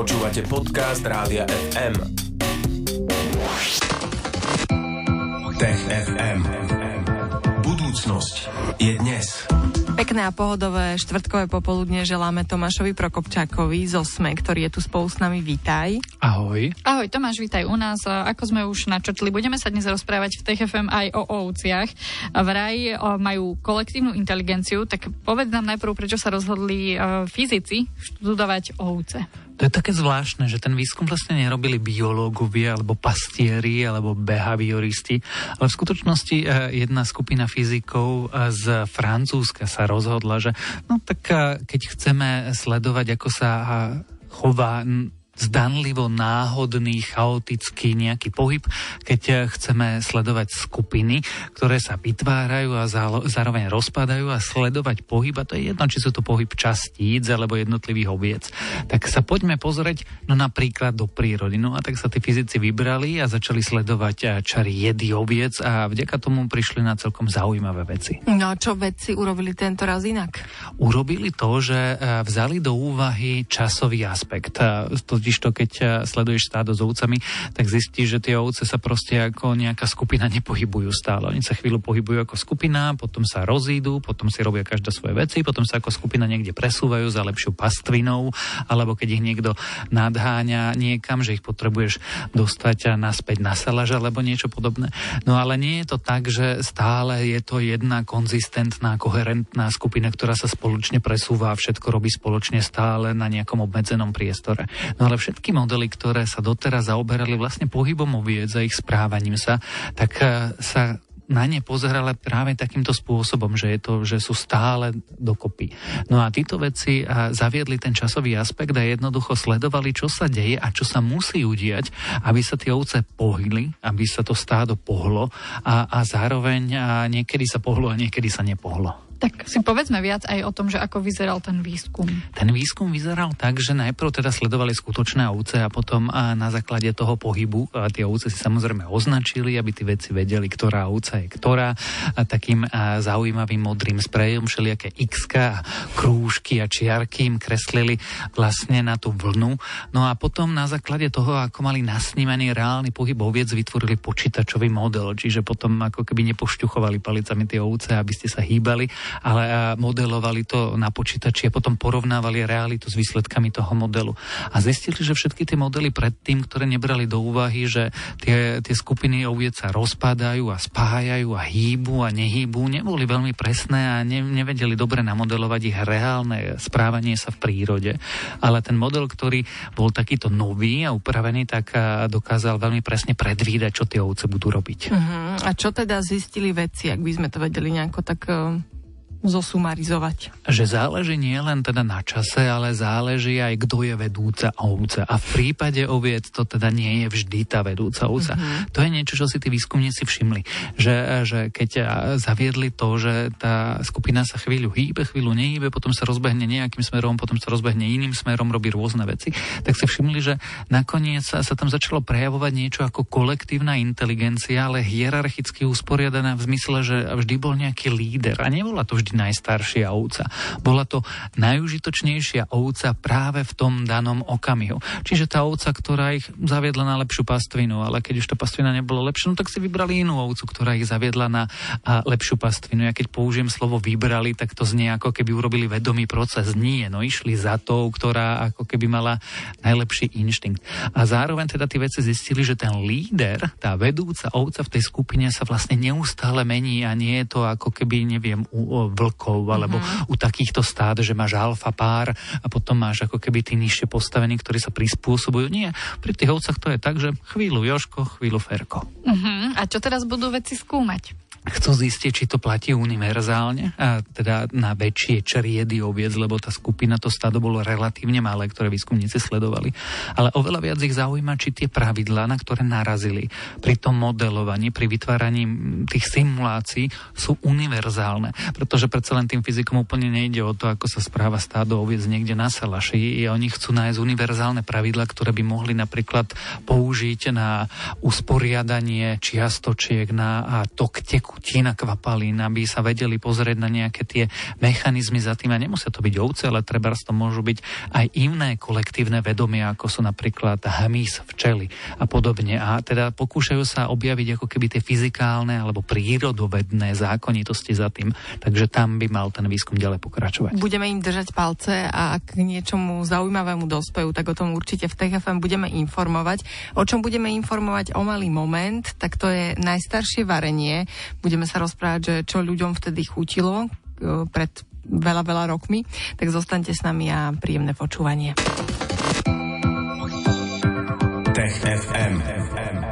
Počúvate podcast Rádia FM. Tech FM. Budúcnosť je dnes. Pekné a pohodové štvrtkové popoludne želáme Tomášovi Prokopčákovi z Osme, ktorý je tu spolu s nami. Vítaj. Ahoj. Ahoj Tomáš, vítaj u nás. Ako sme už načrtli, budeme sa dnes rozprávať v TFM aj o ovciach. Vraj majú kolektívnu inteligenciu, tak povedz nám najprv, prečo sa rozhodli fyzici študovať ovce. To je také zvláštne, že ten výskum vlastne nerobili biológovia, alebo pastieri, alebo behavioristi, ale v skutočnosti eh, jedna skupina fyzikov eh, z Francúzska sa rozhodla, že no tak eh, keď chceme sledovať, ako sa chová zdanlivo náhodný, chaotický nejaký pohyb, keď eh, chceme sledovať skupiny, ktoré sa vytvárajú a zároveň rozpadajú a sledovať pohyb, a to je jedno, či sú to pohyb častíc alebo jednotlivých oviec. Tak sa poďme pozrieť no napríklad do prírody. No a tak sa tí fyzici vybrali a začali sledovať eh, čary jedy oviec a vďaka tomu prišli na celkom zaujímavé veci. No a čo vedci urobili tento raz inak? Urobili to, že eh, vzali do úvahy časový aspekt. Totiž totiž to, keď eh, sleduješ stádo s ovcami, tak zistíš, že tie ovce sa proste ako nejaká skupina nepohybujú stále. Oni sa chvíľu pohybujú ako skupina, potom sa rozídu, potom si robia každá svoje veci, potom sa ako skupina niekde presúvajú za lepšiu pastvinou, alebo keď ich niekto nadháňa niekam, že ich potrebuješ dostať naspäť na salaž alebo niečo podobné. No ale nie je to tak, že stále je to jedna konzistentná, koherentná skupina, ktorá sa spoločne presúva a všetko robí spoločne stále na nejakom obmedzenom priestore. No ale všetky modely, ktoré sa doteraz zaoberali vlastne pohybom oviec a ich správaním sa, tak eh, sa na ne pozerala práve takýmto spôsobom, že, je to, že sú stále dokopy. No a títo veci eh, zaviedli ten časový aspekt a jednoducho sledovali, čo sa deje a čo sa musí udiať, aby sa tie ovce pohli, aby sa to stádo pohlo a, a zároveň a niekedy sa pohlo a niekedy sa nepohlo. Tak si povedzme viac aj o tom, že ako vyzeral ten výskum. Ten výskum vyzeral tak, že najprv teda sledovali skutočné ovce a potom na základe toho pohybu a tie ovce si samozrejme označili, aby tí vedci vedeli, ktorá ovca je ktorá. A takým zaujímavým modrým sprejom všelijaké x krúžky a čiarky im kreslili vlastne na tú vlnu. No a potom na základe toho, ako mali nasnímaný reálny pohyb oviec, vytvorili počítačový model, čiže potom ako keby nepošťuchovali palicami tie ovce, aby ste sa hýbali ale modelovali to na počítači a potom porovnávali realitu s výsledkami toho modelu. A zistili, že všetky tie modely predtým, ktoré nebrali do úvahy, že tie, tie skupiny oviec sa rozpadajú a spájajú a hýbu a nehýbu, neboli veľmi presné a ne, nevedeli dobre namodelovať ich reálne správanie sa v prírode. Ale ten model, ktorý bol takýto nový a upravený, tak dokázal veľmi presne predvídať, čo tie ovce budú robiť. Uh-huh. A čo teda zistili vedci, ak by sme to vedeli nejako tak zosumarizovať? Že záleží nie len teda na čase, ale záleží aj kto je vedúca ovca. A v prípade oviec to teda nie je vždy tá vedúca ovca. Mm-hmm. To je niečo, čo si tí výskumníci všimli. Že, že keď zaviedli to, že tá skupina sa chvíľu hýbe, chvíľu nehýbe, potom sa rozbehne nejakým smerom, potom sa rozbehne iným smerom, robí rôzne veci, tak si všimli, že nakoniec sa, sa tam začalo prejavovať niečo ako kolektívna inteligencia, ale hierarchicky usporiadaná v zmysle, že vždy bol nejaký líder. A nebola to vždy najstaršia ovca. Bola to najužitočnejšia ovca práve v tom danom okamihu. Čiže tá ovca, ktorá ich zaviedla na lepšiu pastvinu, ale keď už tá pastvina nebola lepšia, no tak si vybrali inú ovcu, ktorá ich zaviedla na a, lepšiu pastvinu. Ja keď použijem slovo vybrali, tak to znie ako keby urobili vedomý proces. Nie, no išli za tou, ktorá ako keby mala najlepší inštinkt. A zároveň teda tí veci zistili, že ten líder, tá vedúca ovca v tej skupine sa vlastne neustále mení a nie je to ako keby, neviem, u, vlkov, alebo uh-huh. u takýchto stád, že máš alfa pár a potom máš ako keby tí nižšie postavení, ktorí sa prispôsobujú. Nie, pri tých ovcach to je tak, že chvíľu Joško, chvíľu Ferko. Uh-huh. A čo teraz budú veci skúmať? Chcú zistiť, či to platí univerzálne, a teda na väčšie čriedy oviec, lebo tá skupina, to stádo bolo relatívne malé, ktoré výskumníci sledovali. Ale oveľa viac ich zaujíma, či tie pravidlá, na ktoré narazili pri tom modelovaní, pri vytváraní tých simulácií sú univerzálne. Pretože predsa len tým fyzikom úplne nejde o to, ako sa správa stádo oviec niekde na salaši. Oni chcú nájsť univerzálne pravidlá, ktoré by mohli napríklad použiť na usporiadanie čiastočiek, na tok teku skutín a kvapalín, aby sa vedeli pozrieť na nejaké tie mechanizmy za tým. A nemusia to byť ovce, ale treba to môžu byť aj iné kolektívne vedomia, ako sú napríklad hmyz, včely a podobne. A teda pokúšajú sa objaviť ako keby tie fyzikálne alebo prírodovedné zákonitosti za tým. Takže tam by mal ten výskum ďalej pokračovať. Budeme im držať palce a ak k niečomu zaujímavému dospejú, tak o tom určite v TFM budeme informovať. O čom budeme informovať o malý moment, tak to je najstaršie varenie. Budeme sa rozprávať, že čo ľuďom vtedy chutilo e, pred veľa, veľa rokmi. Tak zostaňte s nami a príjemné počúvanie. Tech FM.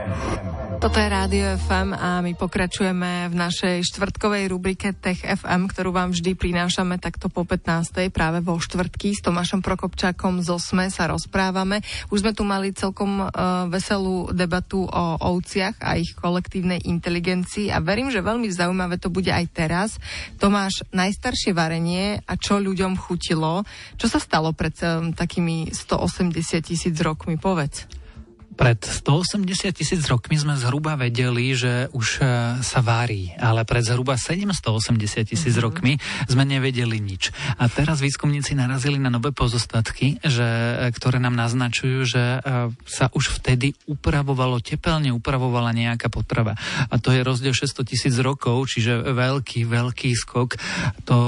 Toto je Rádio FM a my pokračujeme v našej štvrtkovej rubrike Tech FM, ktorú vám vždy prinášame takto po 15. práve vo štvrtky. S Tomášom Prokopčákom z OSME sa rozprávame. Už sme tu mali celkom uh, veselú debatu o ovciach a ich kolektívnej inteligencii a verím, že veľmi zaujímavé to bude aj teraz. Tomáš, najstaršie varenie a čo ľuďom chutilo. Čo sa stalo pred um, takými 180 tisíc rokmi? Povedz. Pred 180 tisíc rokmi sme zhruba vedeli, že už e, sa vári, ale pred zhruba 780 tisíc mm-hmm. rokmi sme nevedeli nič. A teraz výskumníci narazili na nové pozostatky, že, e, ktoré nám naznačujú, že e, sa už vtedy upravovalo, tepelne upravovala nejaká potrava. A to je rozdiel 600 tisíc rokov, čiže veľký, veľký skok. To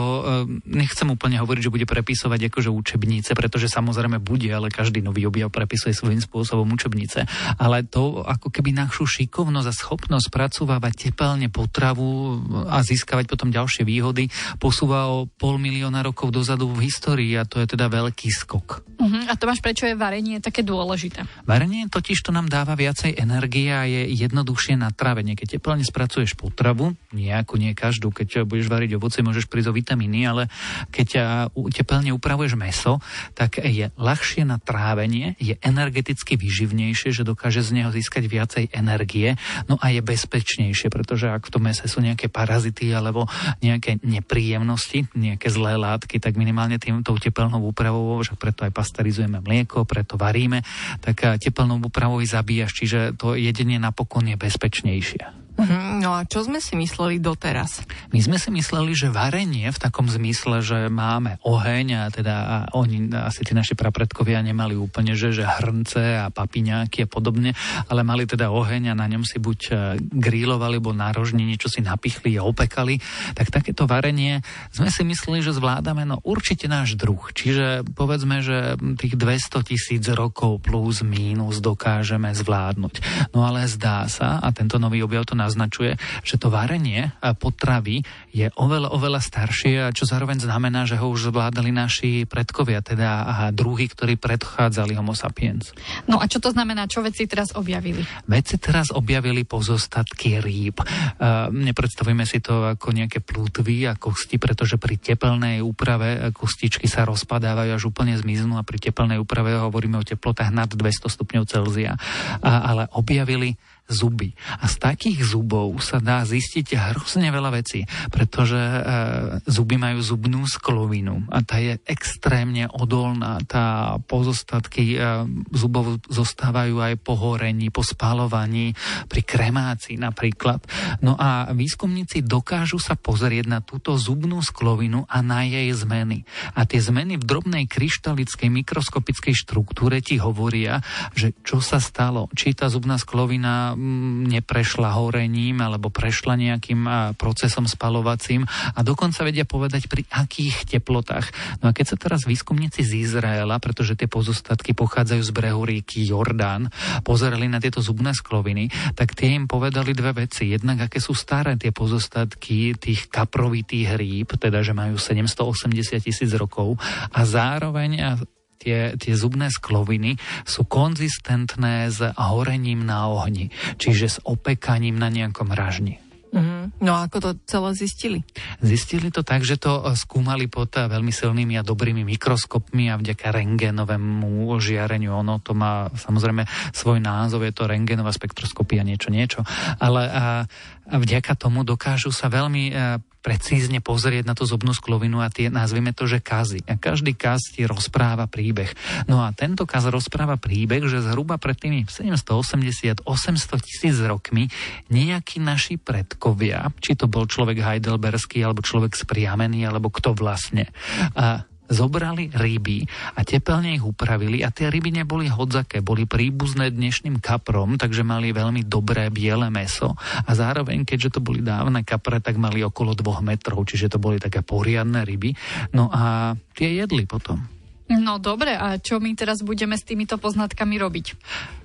nechcem úplne hovoriť, že bude prepisovať akože učebnice, pretože samozrejme bude, ale každý nový objav prepisuje svojím spôsobom učebnice práce, ale to ako keby našu šikovnosť a schopnosť pracovávať tepelne potravu a získavať potom ďalšie výhody posúva o pol milióna rokov dozadu v histórii a to je teda veľký skok. Uh-huh. A to máš prečo je varenie také dôležité? Varenie totiž to nám dáva viacej energie a je jednoduchšie na trávenie. Keď teplne spracuješ potravu, nejakú, nie každú, keď budeš variť ovoce, môžeš prísť o vitamíny, ale keď teplne upravuješ meso, tak je ľahšie na trávenie, je energeticky vyživnejšie, že dokáže z neho získať viacej energie, no a je bezpečnejšie, pretože ak v tom mese sú nejaké parazity alebo nejaké nepríjemnosti, nejaké zlé látky, tak minimálne tým tou tepelnou úpravou, že preto aj pasterizujeme mlieko, preto varíme, tak tepelnou úpravou zabíjaš, čiže to jedenie napokon je bezpečnejšie. Mm, no a čo sme si mysleli doteraz? My sme si mysleli, že varenie v takom zmysle, že máme oheň a teda a oni, asi tí naši prapredkovia nemali úplne, že, že hrnce a papiňáky a podobne, ale mali teda oheň a na ňom si buď e, grílovali, alebo nárožne niečo si napichli a opekali. Tak takéto varenie sme si mysleli, že zvládame, no určite náš druh. Čiže povedzme, že tých 200 tisíc rokov plus mínus dokážeme zvládnuť. No ale zdá sa, a tento nový objav to naznačuje, že to varenie potravy je oveľa, oveľa staršie čo zároveň znamená, že ho už zvládali naši predkovia, teda druhy, ktorí predchádzali Homo sapiens. No a čo to znamená? Čo veci teraz objavili? Veci teraz objavili pozostatky rýb. Nepredstavujeme si to ako nejaké plútvy a kosti, pretože pri tepelnej úprave kostičky sa rozpadávajú až úplne zmiznú a pri tepelnej úprave hovoríme o teplotách nad 200 stupňov Celzia. Ale objavili zuby. A z takých zubov sa dá zistiť hrozne veľa vecí, pretože e, zuby majú zubnú sklovinu a tá je extrémne odolná. Tá pozostatky e, zubov zostávajú aj po horení, po spalovaní, pri kremácii napríklad. No a výskumníci dokážu sa pozrieť na túto zubnú sklovinu a na jej zmeny. A tie zmeny v drobnej kryštalickej mikroskopickej štruktúre ti hovoria, že čo sa stalo, či tá zubná sklovina neprešla horením alebo prešla nejakým procesom spalovacím a dokonca vedia povedať pri akých teplotách. No a keď sa teraz výskumníci z Izraela, pretože tie pozostatky pochádzajú z brehu rieky Jordán, pozerali na tieto zubné skloviny, tak tie im povedali dve veci. Jednak, aké sú staré tie pozostatky tých kaprovitých rýb, teda že majú 780 tisíc rokov a zároveň tie, tie zubné skloviny sú konzistentné s horením na ohni, čiže s opekaním na nejakom ražni. Mm-hmm. No a ako to celé zistili? Zistili to tak, že to eh, skúmali pod eh, veľmi silnými a dobrými mikroskopmi a vďaka rengenovému žiareniu. Ono to má samozrejme svoj názov, je to rengenová spektroskopia, niečo, niečo. Ale a, a vďaka tomu dokážu sa veľmi eh, precízne pozrieť na tú zubnú sklovinu a tie nazvime to, že kazy. A každý kaz ti rozpráva príbeh. No a tento kaz rozpráva príbeh, že zhruba pred tými 780-800 tisíc rokmi nejakí naši predkovia či to bol človek heidelberský, alebo človek spriamený, alebo kto vlastne. A zobrali ryby a tepelne ich upravili a tie ryby neboli hodzaké, boli príbuzné dnešným kaprom, takže mali veľmi dobré biele meso a zároveň, keďže to boli dávne kapre, tak mali okolo dvoch metrov, čiže to boli také poriadne ryby. No a tie jedli potom. No dobre, a čo my teraz budeme s týmito poznatkami robiť?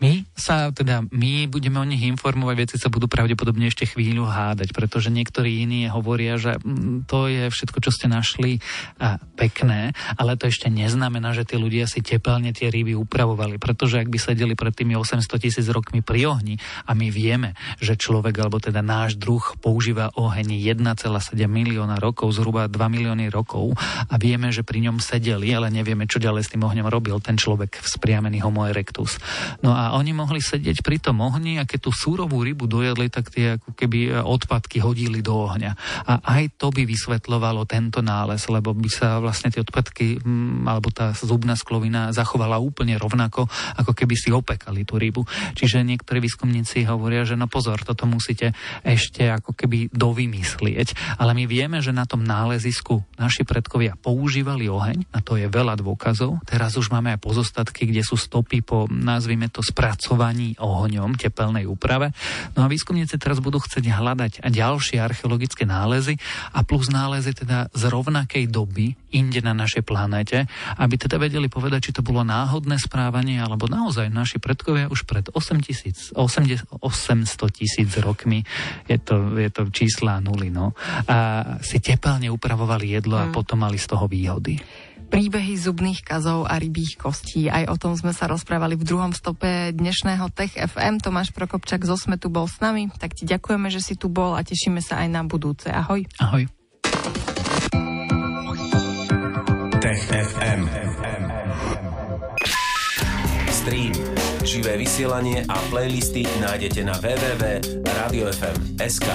My sa, teda my budeme o nich informovať, veci sa budú pravdepodobne ešte chvíľu hádať, pretože niektorí iní hovoria, že mm, to je všetko, čo ste našli a pekné, ale to ešte neznamená, že tí ľudia si tepelne tie ryby upravovali, pretože ak by sedeli pred tými 800 tisíc rokmi pri ohni a my vieme, že človek, alebo teda náš druh používa oheň 1,7 milióna rokov, zhruba 2 milióny rokov a vieme, že pri ňom sedeli, ale nevieme, čo ďalej s tým ohňom robil ten človek vzpriamený Homo erectus. No a oni mohli sedieť pri tom ohni a keď tú súrovú rybu dojedli, tak tie ako keby e, odpadky hodili do ohňa. A aj to by vysvetľovalo tento nález, lebo by sa vlastne tie odpadky mm, alebo tá zubná sklovina zachovala úplne rovnako, ako keby si opekali tú rybu. Čiže niektorí výskumníci hovoria, že no pozor, toto musíte ešte ako keby dovymyslieť. Ale my vieme, že na tom nálezisku naši predkovia používali oheň a to je veľa dôkazov dôkazov. Teraz už máme aj pozostatky, kde sú stopy po, nazvime to, spracovaní ohňom, tepelnej úprave. No a výskumníci teraz budú chcieť hľadať ďalšie archeologické nálezy a plus nálezy teda z rovnakej doby inde na našej planéte, aby teda vedeli povedať, či to bolo náhodné správanie, alebo naozaj naši predkovia už pred 8 tisíc, 800 tisíc rokmi, je to, je to čísla nuly, no, a si tepelne upravovali jedlo a hmm. potom mali z toho výhody príbehy zubných kazov a rybých kostí. Aj o tom sme sa rozprávali v druhom stope dnešného Tech FM. Tomáš Prokopčak zo Sme tu bol s nami, tak ti ďakujeme, že si tu bol a tešíme sa aj na budúce. Ahoj. Ahoj. Tech FM. Stream, živé vysielanie a playlisty nájdete na www.radiofm.sk.